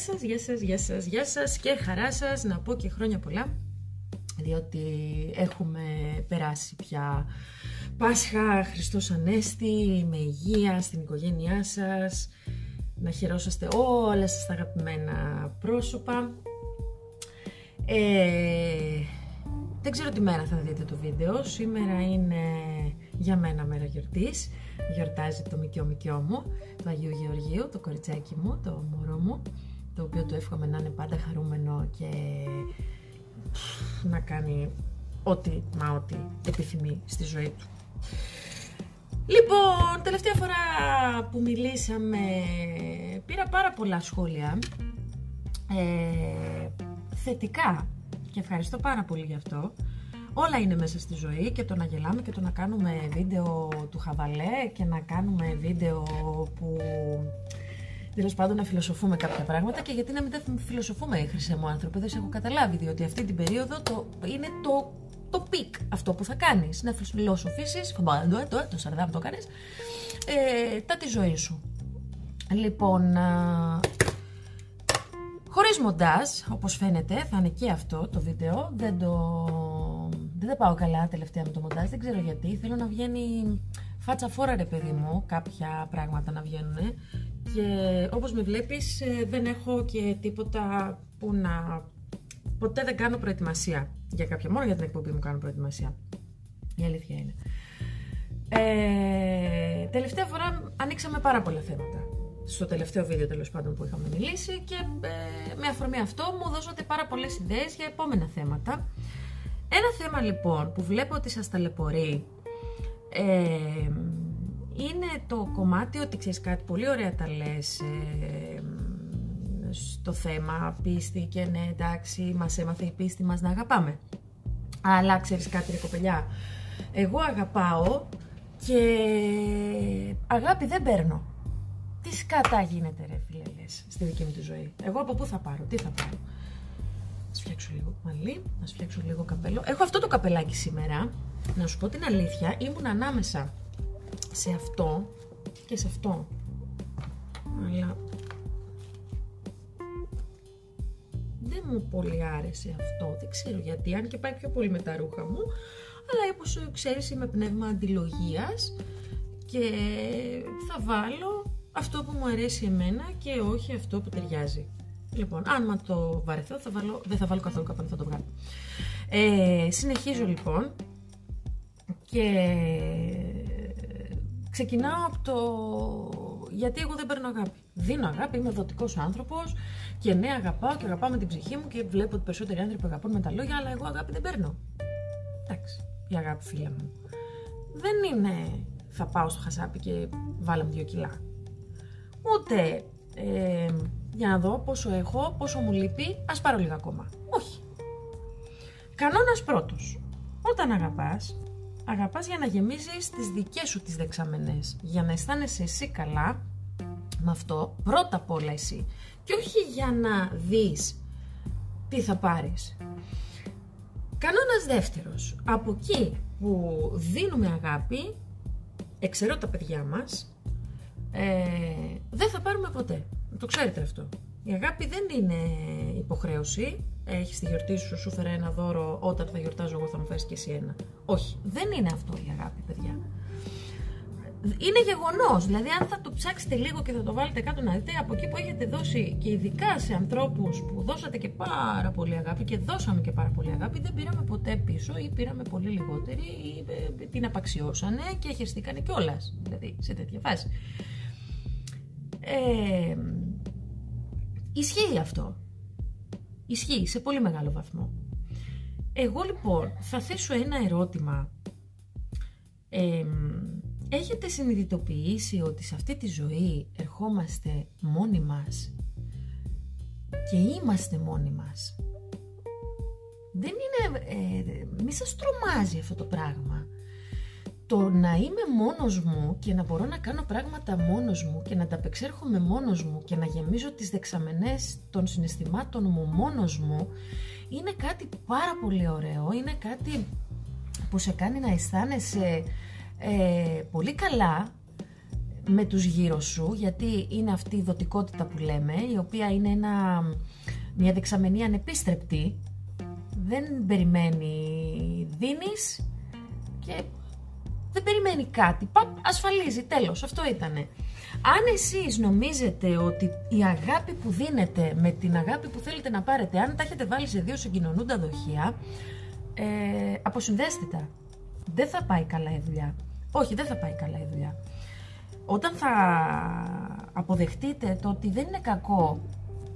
σας, γεια σας, γεια σας, γεια σας και χαρά σας. Να πω και χρόνια πολλά διότι έχουμε περάσει πια Πάσχα, Χριστός Ανέστη, με υγεία στην οικογένειά σας, να χαιρόσαστε όλα σας τα αγαπημένα πρόσωπα. Ε, δεν ξέρω τι μέρα θα δείτε το βίντεο, σήμερα είναι για μένα μέρα γιορτής, γιορτάζει το μικιό μικιό μου, το Αγίου Γεωργίου, το κοριτσάκι μου, το μωρό μου, το οποίο του εύχομαι να είναι πάντα χαρούμενο και να κάνει ό,τι μα ό,τι επιθυμεί στη ζωή του. Λοιπόν, τελευταία φορά που μιλήσαμε πήρα πάρα πολλά σχόλια ε, θετικά και ευχαριστώ πάρα πολύ γι' αυτό. Όλα είναι μέσα στη ζωή και το να γελάμε και το να κάνουμε βίντεο του χαβαλέ και να κάνουμε βίντεο που τέλος πάντων να φιλοσοφούμε κάποια πράγματα και γιατί να μην τα φιλοσοφούμε οι χρυσέ μου άνθρωποι, δεν σε έχω καταλάβει, διότι αυτή την περίοδο το, είναι το, το peak αυτό που θα κάνεις. Να φιλοσοφήσεις, το, το σαρδάμ το κάνεις, ε, τα τη ζωή σου. Λοιπόν, χωρίς μοντάζ, όπως φαίνεται, θα είναι και αυτό το βίντεο, δεν το... Δεν τα πάω καλά τελευταία με το μοντάζ, δεν ξέρω γιατί, θέλω να βγαίνει φάτσα φόρα ρε παιδί μου, κάποια πράγματα να βγαίνουν και όπως με βλέπεις ε, δεν έχω και τίποτα που να... Ποτέ δεν κάνω προετοιμασία για κάποια, μόνο για την εκπομπή μου κάνω προετοιμασία. Η αλήθεια είναι. Ε, τελευταία φορά ανοίξαμε πάρα πολλά θέματα. Στο τελευταίο βίντεο τέλος πάντων που είχαμε μιλήσει και ε, με αφορμή αυτό μου δώσατε πάρα πολλές ιδέες για επόμενα θέματα. Ένα θέμα λοιπόν που βλέπω ότι σας ταλαιπωρεί ε, είναι το κομμάτι ότι ξέρεις κάτι πολύ ωραία τα λες ε, στο θέμα πίστη και ναι εντάξει μας έμαθε η πίστη μας να αγαπάμε. Αλλά ξέρεις κάτι ρε κοπελιά, εγώ αγαπάω και αγάπη δεν παίρνω. Τι σκατά γίνεται ρε φίλε λες, στη δική μου τη ζωή. Εγώ από πού θα πάρω, τι θα πάρω. Να φτιάξω λίγο μαλλί, να φτιάξω λίγο καπέλο. Έχω αυτό το καπελάκι σήμερα. Να σου πω την αλήθεια, ήμουν ανάμεσα σε αυτό και σε αυτό. Αλλά δεν μου πολύ άρεσε αυτό. Δεν ξέρω γιατί, αν και πάει πιο πολύ με τα ρούχα μου. Αλλά όπως ξέρεις είμαι πνεύμα αντιλογίας και θα βάλω αυτό που μου αρέσει εμένα και όχι αυτό που ταιριάζει. Λοιπόν, αν το βαρεθώ, θα βάλω, δεν θα βάλω καθόλου καπέλο, θα το βγάλω. Ε, συνεχίζω λοιπόν και ξεκινάω από το γιατί εγώ δεν παίρνω αγάπη. Δίνω αγάπη, είμαι δοτικός άνθρωπος και ναι, αγαπάω και αγαπάω με την ψυχή μου και βλέπω ότι περισσότεροι άνθρωποι αγαπούν με τα λόγια, αλλά εγώ αγάπη δεν παίρνω. Εντάξει, η αγάπη, φίλε μου. Δεν είναι θα πάω στο χασάπι και βάλω δύο κιλά. Ούτε ε, για να δω πόσο έχω, πόσο μου λείπει, ας πάρω λίγα ακόμα. Όχι. Κανόνας πρώτος. Όταν αγαπάς, αγαπάς για να γεμίζεις τις δικές σου τις δεξαμενές, για να αισθάνεσαι εσύ καλά με αυτό, πρώτα απ' όλα εσύ, και όχι για να δεις τι θα πάρεις. Κανόνας δεύτερος, από εκεί που δίνουμε αγάπη, εξαιρώ τα παιδιά μας, ε, δεν θα πάρουμε ποτέ. Το ξέρετε αυτό. Η αγάπη δεν είναι υποχρέωση, έχεις τη γιορτή σου, σου φέρε ένα δώρο, όταν θα γιορτάζω εγώ θα μου φέρεις και εσύ ένα. Όχι, δεν είναι αυτό η αγάπη, παιδιά. Είναι γεγονός. Δηλαδή, αν θα το ψάξετε λίγο και θα το βάλετε κάτω να δείτε, από εκεί που έχετε δώσει και ειδικά σε ανθρώπους που δώσατε και πάρα πολύ αγάπη και δώσαμε και πάρα πολύ αγάπη, δεν πήραμε ποτέ πίσω ή πήραμε πολύ λιγότερη ή ε, την απαξιώσανε και χεστήκανε κιόλας. Δηλαδή, σε τέτοια φάση. Ε, ισχύει αυτό. Ισχύει σε πολύ μεγάλο βαθμό. Εγώ λοιπόν θα θέσω ένα ερώτημα. έχετε συνειδητοποιήσει ότι σε αυτή τη ζωή ερχόμαστε μόνοι μας και είμαστε μόνοι μας; Δεν είναι, ε, μη σας τρομάζει αυτό το πράγμα το να είμαι μόνος μου και να μπορώ να κάνω πράγματα μόνος μου και να τα απεξέρχομαι μόνος μου και να γεμίζω τις δεξαμενές των συναισθημάτων μου μόνος μου είναι κάτι πάρα πολύ ωραίο, είναι κάτι που σε κάνει να αισθάνεσαι ε, πολύ καλά με τους γύρω σου, γιατί είναι αυτή η δοτικότητα που λέμε, η οποία είναι ένα, μια δεξαμενή ανεπίστρεπτη, δεν περιμένει δίνεις και δεν περιμένει κάτι, παπ, ασφαλίζει, τέλος, αυτό ήτανε. Αν εσείς νομίζετε ότι η αγάπη που δίνετε με την αγάπη που θέλετε να πάρετε, αν τα έχετε βάλει σε δύο συγκοινωνούντα δοχεία, ε, αποσυνδέστε τα. Δεν θα πάει καλά η δουλειά. Όχι, δεν θα πάει καλά η δουλειά. Όταν θα αποδεχτείτε το ότι δεν είναι κακό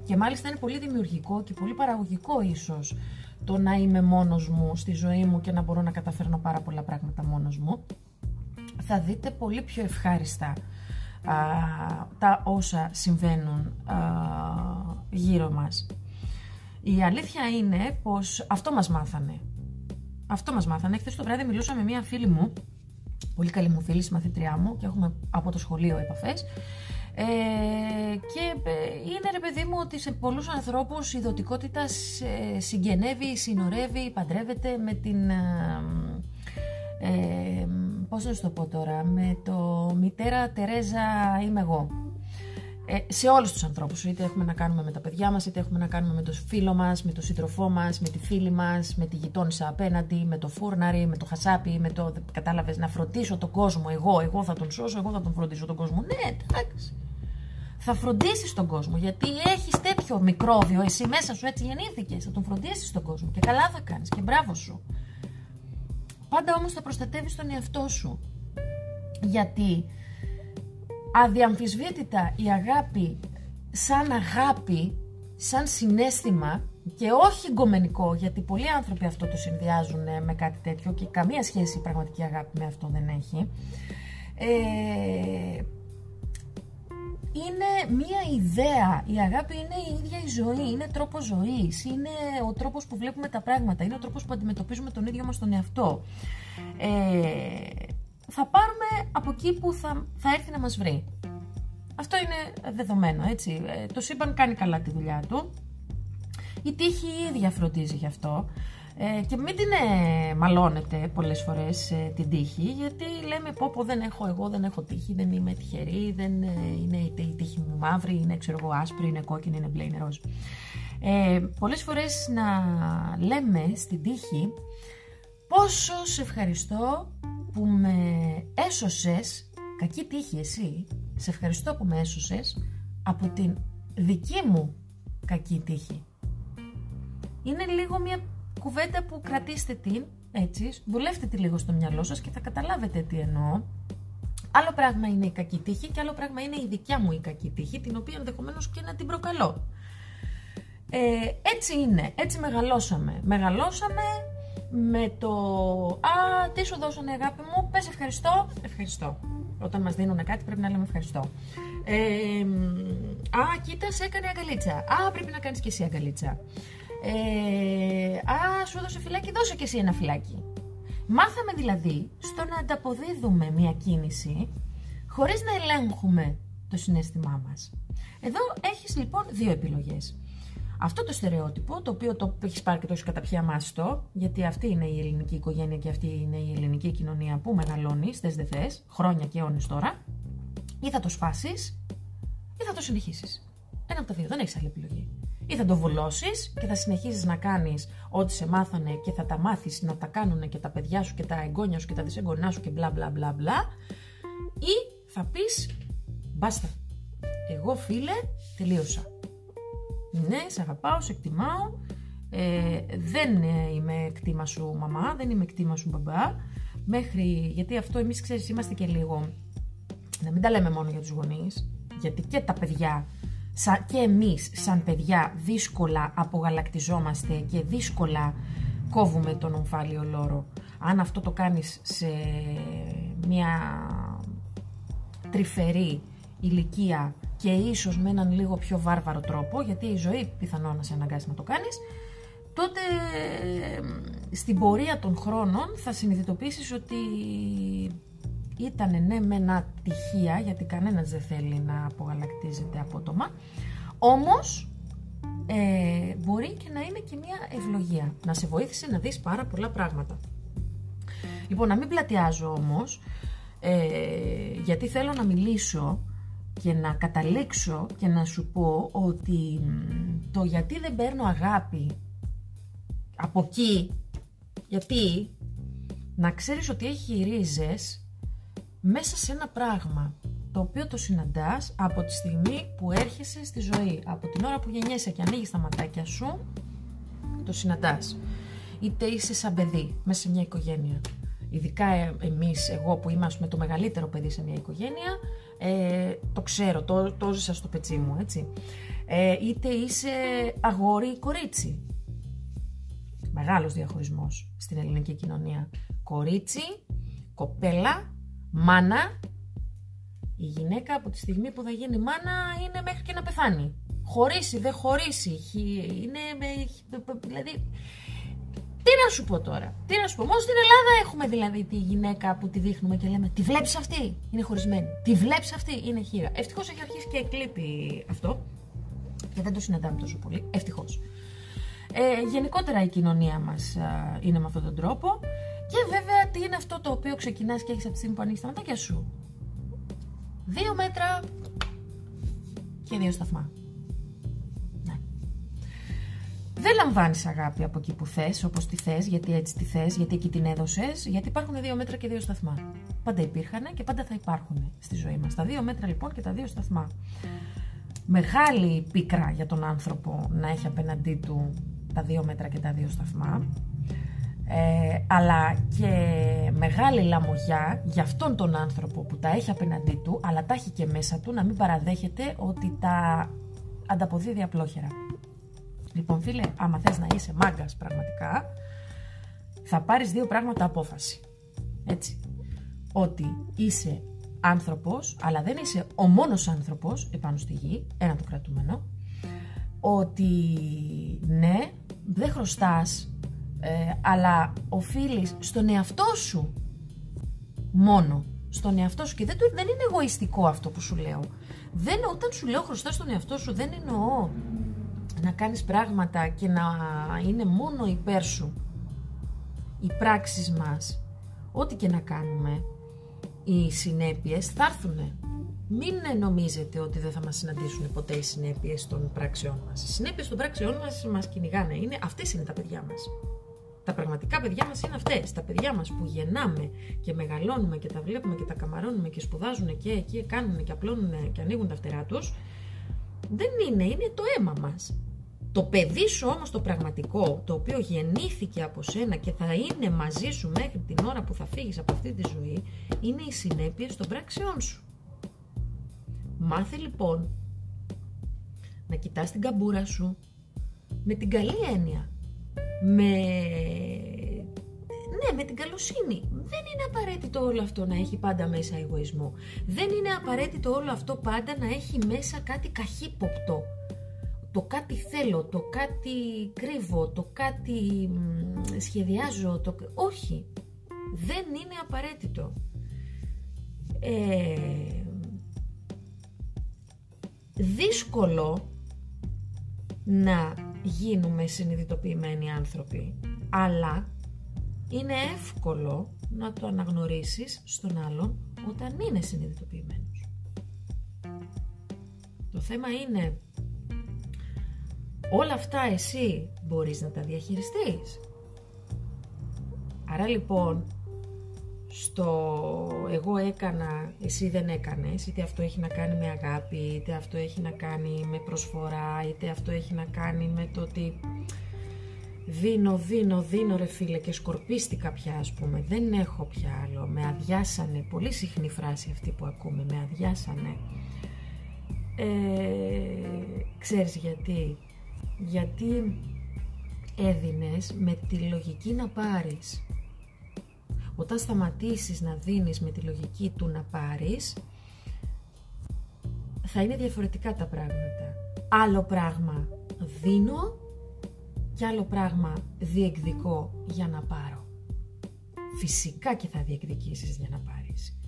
και μάλιστα είναι πολύ δημιουργικό και πολύ παραγωγικό ίσως το να είμαι μόνος μου στη ζωή μου και να μπορώ να καταφέρνω πάρα πολλά πράγματα μόνος μου, θα δείτε πολύ πιο ευχάριστα α, τα όσα συμβαίνουν α, γύρω μας. Η αλήθεια είναι πως αυτό μας μάθανε. Αυτό μας μάθανε. Χθες το βράδυ μιλούσα με μία φίλη μου, πολύ καλή μου φίλη, μαθητριά μου και έχουμε από το σχολείο επαφές ε, και ε, είναι ρε παιδί μου ότι σε πολλούς ανθρώπους η δοτικότητα ε, συγγενεύει, συνορεύει, παντρεύεται με την... Ε, πώς να σου το πω τώρα, με το μητέρα Τερέζα είμαι εγώ. Ε, σε όλους τους ανθρώπους, είτε έχουμε να κάνουμε με τα παιδιά μας, είτε έχουμε να κάνουμε με το φίλο μας, με το σύντροφό μας, με τη φίλη μας, με τη γειτόνισσα απέναντι, με το φούρναρι, με το χασάπι, με το, κατάλαβες, να φροντίσω τον κόσμο, εγώ, εγώ θα τον σώσω, εγώ θα τον φροντίσω τον κόσμο. Ναι, εντάξει. Θα φροντίσεις τον κόσμο, γιατί έχεις τέτοιο μικρόβιο, εσύ μέσα σου έτσι γεννήθηκες. Θα τον φροντίσεις τον κόσμο και καλά θα κάνεις και μπράβο σου. Πάντα όμως θα προστατεύεις τον εαυτό σου. Γιατί αδιαμφισβήτητα η αγάπη σαν αγάπη, σαν συνέστημα και όχι γκομενικό, γιατί πολλοί άνθρωποι αυτό το συνδυάζουν με κάτι τέτοιο και καμία σχέση η πραγματική αγάπη με αυτό δεν έχει. Ε, είναι μία ιδέα. Η αγάπη είναι η ίδια η ζωή, είναι τρόπο ζωής, είναι ο τρόπος που βλέπουμε τα πράγματα, είναι ο τρόπος που αντιμετωπίζουμε τον ίδιο μας τον εαυτό. Ε, θα πάρουμε από εκεί που θα, θα έρθει να μας βρει. Αυτό είναι δεδομένο, έτσι. Ε, το σύμπαν κάνει καλά τη δουλειά του. Η τύχη η ίδια φροντίζει γι' αυτό. Ε, και μην την ε, μαλώνετε πολλές φορές ε, την τύχη, γιατί λέμε πω πω δεν έχω εγώ, δεν έχω τύχη, δεν είμαι τυχερή, δεν ε, είναι η τύχη μου μαύρη, είναι ξέρω εγώ άσπρη, είναι κόκκινη, είναι μπλε, είναι ροζ. Ε, πολλές φορές να λέμε στην τύχη πόσο σε ευχαριστώ που με έσωσες, κακή τύχη εσύ, σε ευχαριστώ που με έσωσες από την δική μου κακή τύχη. Είναι λίγο μια κουβέντα που κρατήστε την, έτσι, δουλεύτε τη λίγο στο μυαλό σας και θα καταλάβετε τι εννοώ. Άλλο πράγμα είναι η κακή τύχη και άλλο πράγμα είναι η δικιά μου η κακή τύχη, την οποία ενδεχομένως και να την προκαλώ. Ε, έτσι είναι, έτσι μεγαλώσαμε. Μεγαλώσαμε με το «Α, τι σου δώσανε αγάπη μου, πες ευχαριστώ». Ευχαριστώ. Όταν μας δίνουν κάτι πρέπει να λέμε ευχαριστώ. Ε, «Α, κοίτας, σε έκανε αγκαλίτσα». «Α, πρέπει να κάνεις και εσύ αγκαλίτσα». Ε, α, σου έδωσε φυλάκι, δώσε και εσύ ένα φυλάκι. Μάθαμε δηλαδή στο να ανταποδίδουμε μια κίνηση χωρίς να ελέγχουμε το συνέστημά μας. Εδώ έχεις λοιπόν δύο επιλογές. Αυτό το στερεότυπο, το οποίο το έχεις πάρει και το έχεις καταπιεί αμάστο, γιατί αυτή είναι η ελληνική οικογένεια και αυτή είναι η ελληνική κοινωνία που μεγαλώνει, θε δε θε, χρόνια και αιώνες τώρα, ή θα το σπάσεις ή θα το συνεχίσεις. Ένα από τα δύο, δεν έχεις άλλη επιλογή. Ή θα το βουλώσεις και θα συνεχίσει να κάνεις ό,τι σε μάθανε και θα τα μάθεις να τα κάνουν και τα παιδιά σου και τα εγγόνια σου και τα δυσεγγονά σου και μπλα μπλα μπλα μπλα. Ή θα πεις μπάστα. Εγώ φίλε τελείωσα. Ναι, σε αγαπάω, σε εκτιμάω. Ε, δεν είμαι κτήμα σου μαμά, δεν είμαι κτήμα σου μπαμπά. Μέχρι, γιατί αυτό εμείς ξέρεις είμαστε και λίγο, να μην τα λέμε μόνο για τους γονείς, γιατί και τα παιδιά και εμείς σαν παιδιά δύσκολα απογαλακτιζόμαστε και δύσκολα κόβουμε τον ομφάλιο λόρο. Αν αυτό το κάνεις σε μια τρυφερή ηλικία και ίσως με έναν λίγο πιο βάρβαρο τρόπο, γιατί η ζωή πιθανόν να σε αναγκάσει να το κάνεις, τότε στην πορεία των χρόνων θα συνειδητοποιήσεις ότι ήταν ναι με ένα τυχεία, γιατί κανένας δεν θέλει να απογαλακτίζεται απότομα, όμως ε, μπορεί και να είναι και μια ευλογία, να σε βοήθησε να δεις πάρα πολλά πράγματα. Λοιπόν, να μην πλατιάζω όμως, Ε, γιατί θέλω να μιλήσω και να καταλήξω και να σου πω ότι το γιατί δεν παίρνω αγάπη από εκεί, γιατί να ξέρεις ότι έχει ρίζες μέσα σε ένα πράγμα το οποίο το συναντάς από τη στιγμή που έρχεσαι στη ζωή. Από την ώρα που γεννιέσαι και ανοίγεις τα ματάκια σου, το συναντάς. Είτε είσαι σαν παιδί μέσα σε μια οικογένεια. Ειδικά ε, εμείς, εγώ που είμαστε το μεγαλύτερο παιδί σε μια οικογένεια, ε, το ξέρω, το, το ζήσα στο πετσί μου, έτσι. Ε, είτε είσαι αγόρι ή κορίτσι. Μεγάλος διαχωρισμός στην ελληνική κοινωνία. Κορίτσι, κοπέλα, μάνα. Η γυναίκα από τη στιγμή που θα γίνει μάνα είναι μέχρι και να πεθάνει. Χωρίσει, δεν χωρίσει. Είναι, δηλαδή, τι να σου πω τώρα, τι να σου πω. Μόνο στην Ελλάδα έχουμε δηλαδή τη γυναίκα που τη δείχνουμε και λέμε Τη βλέπεις αυτή, είναι χωρισμένη. Τη βλέπεις αυτή, είναι χείρα. Ευτυχώς έχει αρχίσει και εκλείπει αυτό και δεν το συναντάμε τόσο πολύ. Ευτυχώς. Ε, γενικότερα η κοινωνία μας είναι με αυτόν τον τρόπο. Και βέβαια, τι είναι αυτό το οποίο ξεκινάς και έχεις από τη στιγμή που ανοίξει τα ματάκια σου; Δύο μέτρα και δύο σταθμά. Δεν λαμβάνεις αγάπη από εκεί που θες, όπως τη θες, γιατί έτσι τη θες, γιατί εκεί την έδωσες, γιατί υπάρχουν δύο μέτρα και δύο σταθμά. Πάντα υπήρχαν και πάντα θα υπάρχουν στη ζωή μας. Τα δύο μέτρα λοιπόν και τα δύο σταθμά. Μεγάλη πίκρα για τον άνθρωπο να έχει απέναντί του τα δύο μέτρα και τα δύο σταθμά. Ε, αλλά και μεγάλη λαμογιά για αυτόν τον άνθρωπο που τα έχει απέναντί του, αλλά τα έχει και μέσα του, να μην παραδέχεται ότι τα ανταποδίδει απλόχερα. Λοιπόν, φίλε, άμα θες να είσαι μάγκας πραγματικά, θα πάρεις δύο πράγματα απόφαση. Έτσι. Ότι είσαι άνθρωπος, αλλά δεν είσαι ο μόνος άνθρωπος επάνω στη γη, ένα το κρατούμενο, ότι ναι, δεν χρωστάς, ε, αλλά οφείλεις στον εαυτό σου μόνο, στον εαυτό σου και δεν, δεν είναι εγωιστικό αυτό που σου λέω. Δεν, όταν σου λέω χρωστάς στον εαυτό σου δεν εννοώ να κάνεις πράγματα και να είναι μόνο υπέρ σου οι πράξεις μας, ό,τι και να κάνουμε, οι συνέπειες θα έρθουν. Μην νομίζετε ότι δεν θα μας συναντήσουν ποτέ οι συνέπειες των πράξεών μας. Οι συνέπειες των πράξεών μας μας κυνηγάνε. Είναι, αυτές είναι τα παιδιά μας. Τα πραγματικά παιδιά μας είναι αυτές. Τα παιδιά μας που γεννάμε και μεγαλώνουμε και τα βλέπουμε και τα καμαρώνουμε και σπουδάζουν και εκεί κάνουν και απλώνουν και ανοίγουν τα φτερά τους, δεν είναι, είναι το αίμα μας. Το παιδί σου όμως το πραγματικό, το οποίο γεννήθηκε από σένα και θα είναι μαζί σου μέχρι την ώρα που θα φύγεις από αυτή τη ζωή, είναι οι συνέπειες των πράξεών σου. Μάθε λοιπόν να κοιτάς την καμπούρα σου με την καλή έννοια, με... Ναι, με την καλοσύνη. Δεν είναι απαραίτητο όλο αυτό να έχει πάντα μέσα εγωισμό. Δεν είναι απαραίτητο όλο αυτό πάντα να έχει μέσα κάτι καχύποπτο το κάτι θέλω, το κάτι κρύβω, το κάτι σχεδιάζω, το... όχι, δεν είναι απαραίτητο. Ε, δύσκολο να γίνουμε συνειδητοποιημένοι άνθρωποι, αλλά είναι εύκολο να το αναγνωρίσεις στον άλλον όταν είναι συνειδητοποιημένος. Το θέμα είναι όλα αυτά εσύ μπορείς να τα διαχειριστείς. Άρα λοιπόν, στο εγώ έκανα, εσύ δεν έκανες, είτε αυτό έχει να κάνει με αγάπη, είτε αυτό έχει να κάνει με προσφορά, είτε αυτό έχει να κάνει με το ότι δίνω, δίνω, δίνω ρε φίλε και σκορπίστηκα πια ας πούμε, δεν έχω πια άλλο, με αδειάσανε, πολύ συχνή φράση αυτή που ακούμε, με αδειάσανε. Ε, ξέρεις γιατί, γιατί έδινες με τη λογική να πάρεις. Όταν σταματήσεις να δίνεις με τη λογική του να πάρεις, θα είναι διαφορετικά τα πράγματα. Άλλο πράγμα δίνω και άλλο πράγμα διεκδικώ για να πάρω. Φυσικά και θα διεκδικήσεις για να πάρεις.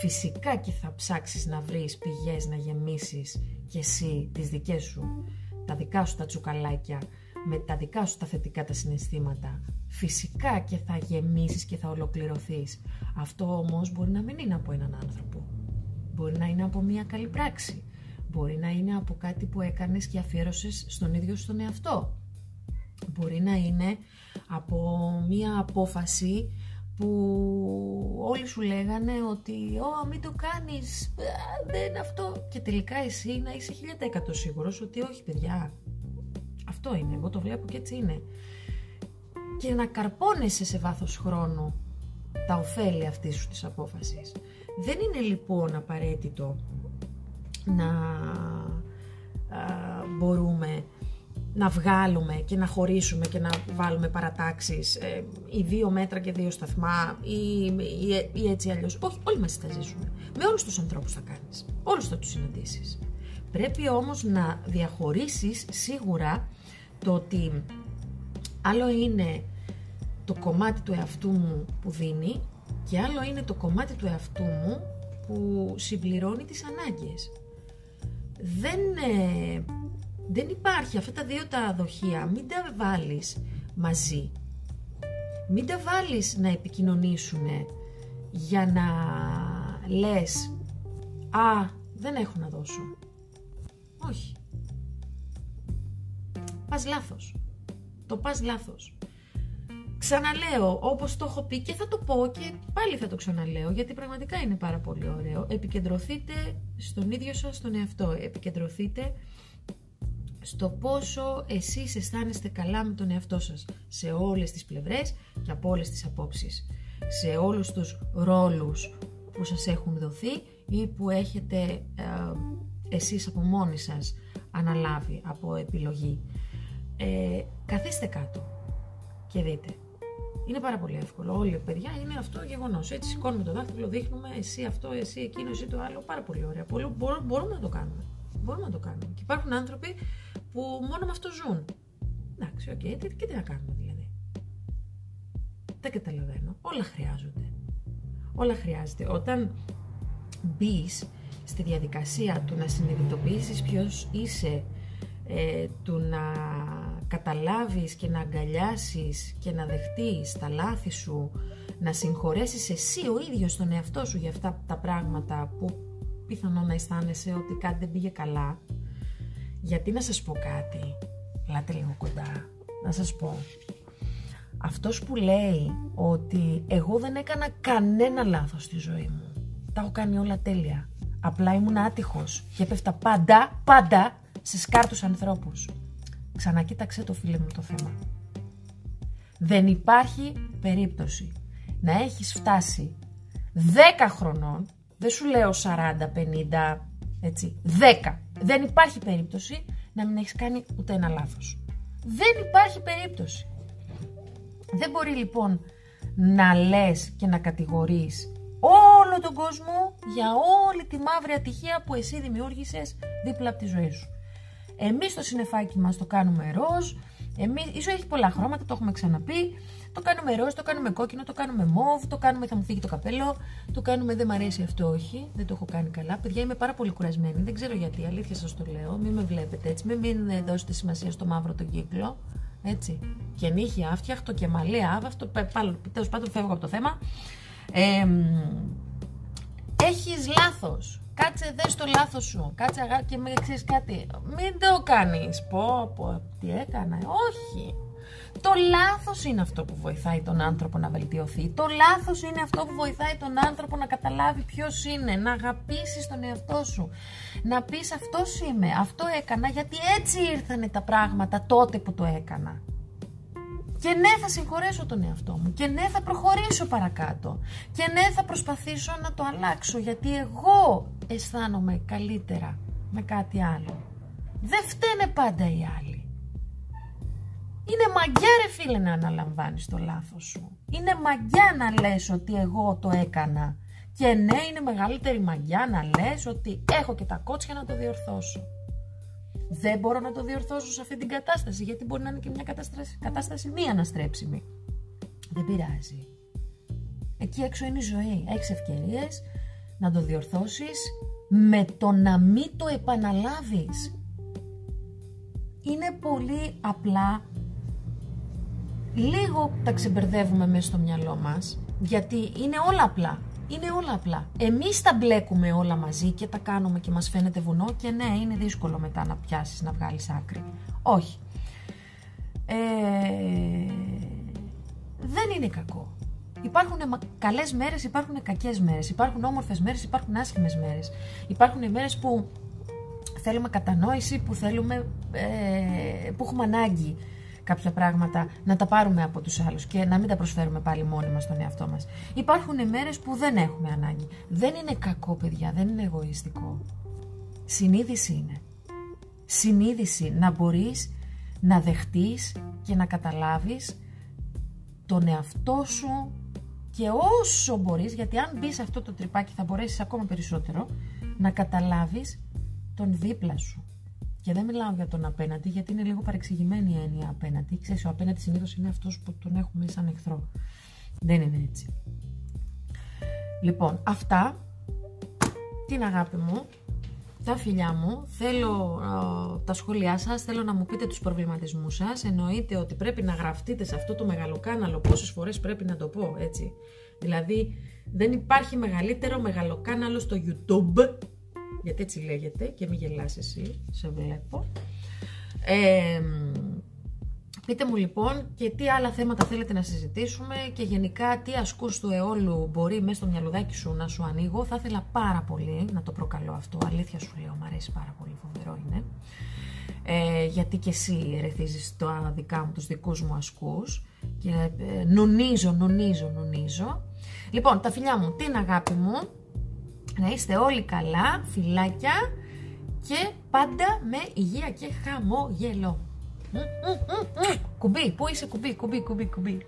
Φυσικά και θα ψάξεις να βρεις πηγές να γεμίσεις και εσύ τις δικές σου τα δικά σου τα τσουκαλάκια, με τα δικά σου τα θετικά τα συναισθήματα. Φυσικά και θα γεμίσεις και θα ολοκληρωθείς. Αυτό όμως μπορεί να μην είναι από έναν άνθρωπο. Μπορεί να είναι από μια καλή πράξη. Μπορεί να είναι από κάτι που έκανες και αφιέρωσες στον ίδιο στον εαυτό. Μπορεί να είναι από μια απόφαση που όλοι σου λέγανε ότι «Ω, μην το κάνεις, δεν είναι αυτό» και τελικά εσύ να είσαι 1000% σίγουρος ότι όχι παιδιά, αυτό είναι, εγώ το βλέπω και έτσι είναι. Και να καρπώνεσαι σε βάθος χρόνου τα ωφέλη αυτής σου της απόφασης. Δεν είναι λοιπόν απαραίτητο να μπορούμε να βγάλουμε και να χωρίσουμε και να βάλουμε παρατάξεις ε, ή δύο μέτρα και δύο σταθμά ή, ή, ή έτσι αλλιώς. Όχι, όλοι μας θα ζήσουμε. Με όλους τους ανθρώπους θα κάνεις. Όλους θα τους συναντήσεις. Πρέπει όμως να διαχωρίσεις σίγουρα το ότι άλλο είναι το κομμάτι του εαυτού μου που δίνει και άλλο είναι το κομμάτι του εαυτού μου που συμπληρώνει τις ανάγκες. Δεν, ε, δεν υπάρχει αυτά τα δύο τα δοχεία, μην τα βάλεις μαζί. Μην τα βάλεις να επικοινωνήσουν για να λες «Α, δεν έχω να δώσω». Όχι. Πας λάθος. Το πας λάθος. Ξαναλέω, όπως το έχω πει και θα το πω και πάλι θα το ξαναλέω, γιατί πραγματικά είναι πάρα πολύ ωραίο. Επικεντρωθείτε στον ίδιο σας τον εαυτό. Επικεντρωθείτε στο πόσο εσείς αισθάνεστε καλά με τον εαυτό σας σε όλες τις πλευρές και από όλες τις απόψεις. Σε όλους τους ρόλους που σας έχουν δοθεί ή που έχετε ε, εσείς από μόνοι σας αναλάβει από επιλογή. Ε, καθίστε κάτω και δείτε. Είναι πάρα πολύ εύκολο. Όλοι οι παιδιά είναι αυτό γεγονός. Έτσι, σηκώνουμε το δάχτυλο, δείχνουμε εσύ αυτό, εσύ εκείνο, εσύ το άλλο. Πάρα πολύ ωραία. Πολύ, μπορούμε να το κάνουμε. Μπορούμε να το κάνουμε. Και υπάρχουν άνθρωποι που μόνο με αυτό ζουν. Εντάξει, ok, okay, και τι να κάνουμε δηλαδή. Δεν καταλαβαίνω. Όλα χρειάζονται. Όλα χρειάζεται. Όταν μπεις στη διαδικασία του να συνειδητοποιήσεις ποιος είσαι, ε, του να καταλάβεις και να αγκαλιάσεις και να δεχτείς τα λάθη σου, να συγχωρέσεις εσύ ο ίδιος τον εαυτό σου για αυτά τα πράγματα που πιθανόν να αισθάνεσαι ότι κάτι δεν πήγε καλά. Γιατί να σας πω κάτι, λάτε λίγο κοντά, να σας πω. Αυτός που λέει ότι εγώ δεν έκανα κανένα λάθος στη ζωή μου, τα έχω κάνει όλα τέλεια, απλά ήμουν άτυχος και έπεφτα πάντα, πάντα σε σκάρτους ανθρώπους. Ξανακοίταξε το φίλε μου το θέμα. Δεν υπάρχει περίπτωση να έχεις φτάσει 10 χρονών, δεν σου λέω 40, 50, έτσι, 10. Δεν υπάρχει περίπτωση να μην έχεις κάνει ούτε ένα λάθος. Δεν υπάρχει περίπτωση. Δεν μπορεί λοιπόν να λες και να κατηγορείς όλο τον κόσμο για όλη τη μαύρη ατυχία που εσύ δημιούργησες δίπλα από τη ζωή σου. Εμείς το συνεφάκι μας το κάνουμε ροζ, εμείς, ίσως έχει πολλά χρώματα, το έχουμε ξαναπεί, το κάνουμε ροζ, το κάνουμε κόκκινο, το κάνουμε μοβ, το κάνουμε θα μου φύγει το καπέλο, το κάνουμε δεν μ' αρέσει αυτό, όχι, δεν το έχω κάνει καλά. Παιδιά, είμαι πάρα πολύ κουρασμένη, δεν ξέρω γιατί, αλήθεια σας το λέω, μην με βλέπετε έτσι, μην, μην δώσετε σημασία στο μαύρο τον κύκλο, έτσι. Και νύχια, άφτιαχτο και μαλλία, άβαυτο, τέλος πάντων φεύγω από το θέμα. Ε, έχεις λάθος. Κάτσε δες το λάθος σου. Κάτσε αγάπη και με ξέρεις κάτι. Μην το κάνεις. Πω, πω, τι έκανα. Όχι. Το λάθος είναι αυτό που βοηθάει τον άνθρωπο να βελτιωθεί. Το λάθος είναι αυτό που βοηθάει τον άνθρωπο να καταλάβει ποιος είναι, να αγαπήσεις τον εαυτό σου. Να πεις αυτός είμαι, αυτό έκανα γιατί έτσι ήρθανε τα πράγματα τότε που το έκανα. Και ναι θα συγχωρέσω τον εαυτό μου και ναι θα προχωρήσω παρακάτω και ναι θα προσπαθήσω να το αλλάξω γιατί εγώ αισθάνομαι καλύτερα με κάτι άλλο. Δεν φταίνε πάντα οι άλλοι. Είναι μαγιά ρε φίλε να αναλαμβάνεις το λάθος σου. Είναι μαγιά να λες ότι εγώ το έκανα. Και ναι είναι μεγαλύτερη μαγιά να λες ότι έχω και τα κότσια να το διορθώσω δεν μπορώ να το διορθώσω σε αυτή την κατάσταση, γιατί μπορεί να είναι και μια κατάσταση, κατάσταση μη αναστρέψιμη. Δεν πειράζει. Εκεί έξω είναι η ζωή. Έχεις ευκαιρίες να το διορθώσεις με το να μην το επαναλάβεις. Είναι πολύ απλά λίγο τα ξεμπερδεύουμε μέσα στο μυαλό μας, γιατί είναι όλα απλά. Είναι όλα απλά. Εμείς τα μπλέκουμε όλα μαζί και τα κάνουμε και μας φαίνεται βουνό και ναι, είναι δύσκολο μετά να πιάσεις, να βγάλεις άκρη. Όχι. Ε, δεν είναι κακό. Υπάρχουν καλές μέρες, υπάρχουν κακές μέρες, υπάρχουν όμορφες μέρες, υπάρχουν άσχημες μέρες. Υπάρχουν μέρες που θέλουμε κατανόηση, που, θέλουμε, ε, που έχουμε ανάγκη κάποια πράγματα να τα πάρουμε από τους άλλους και να μην τα προσφέρουμε πάλι μόνοι μας στον εαυτό μας. Υπάρχουν μέρες που δεν έχουμε ανάγκη. Δεν είναι κακό παιδιά, δεν είναι εγωιστικό. Συνείδηση είναι. Συνείδηση να μπορείς να δεχτείς και να καταλάβεις τον εαυτό σου και όσο μπορείς, γιατί αν μπει σε αυτό το τρυπάκι θα μπορέσεις ακόμα περισσότερο, να καταλάβεις τον δίπλα σου. Και δεν μιλάω για τον απέναντι, γιατί είναι λίγο παρεξηγημένη η έννοια απέναντι. Ξέρεις, ο απέναντι συνήθως είναι αυτός που τον έχουμε σαν εχθρό. Δεν είναι έτσι. Λοιπόν, αυτά, την αγάπη μου, τα φιλιά μου, θέλω τα σχόλιά σας, θέλω να μου πείτε τους προβληματισμούς σας, εννοείται ότι πρέπει να γραφτείτε σε αυτό το μεγαλοκάναλο, πόσες φορές πρέπει να το πω, έτσι. Δηλαδή, δεν υπάρχει μεγαλύτερο μεγαλοκάναλο στο YouTube, γιατί έτσι λέγεται και μην γελάς εσύ, σε βλέπω. Ε, Πείτε μου λοιπόν και τι άλλα θέματα θέλετε να συζητήσουμε και γενικά τι ασκούς του αιώλου μπορεί μέσα στο μυαλουδάκι σου να σου ανοίγω. Θα ήθελα πάρα πολύ να το προκαλώ αυτό. Αλήθεια σου λέω, μου αρέσει πάρα πολύ, φοβερό είναι. Ε, γιατί και εσύ ερεθίζεις τα δικά μου, τους δικούς μου ασκούς και ε, νονίζω, νονίζω, νονίζω. Λοιπόν, τα φιλιά μου, την αγάπη μου, να είστε όλοι καλά, φιλάκια και πάντα με υγεία και χαμόγελο. Κουμπί, πού είσαι κουμπί, κουμπί, κουμπί, κουμπί.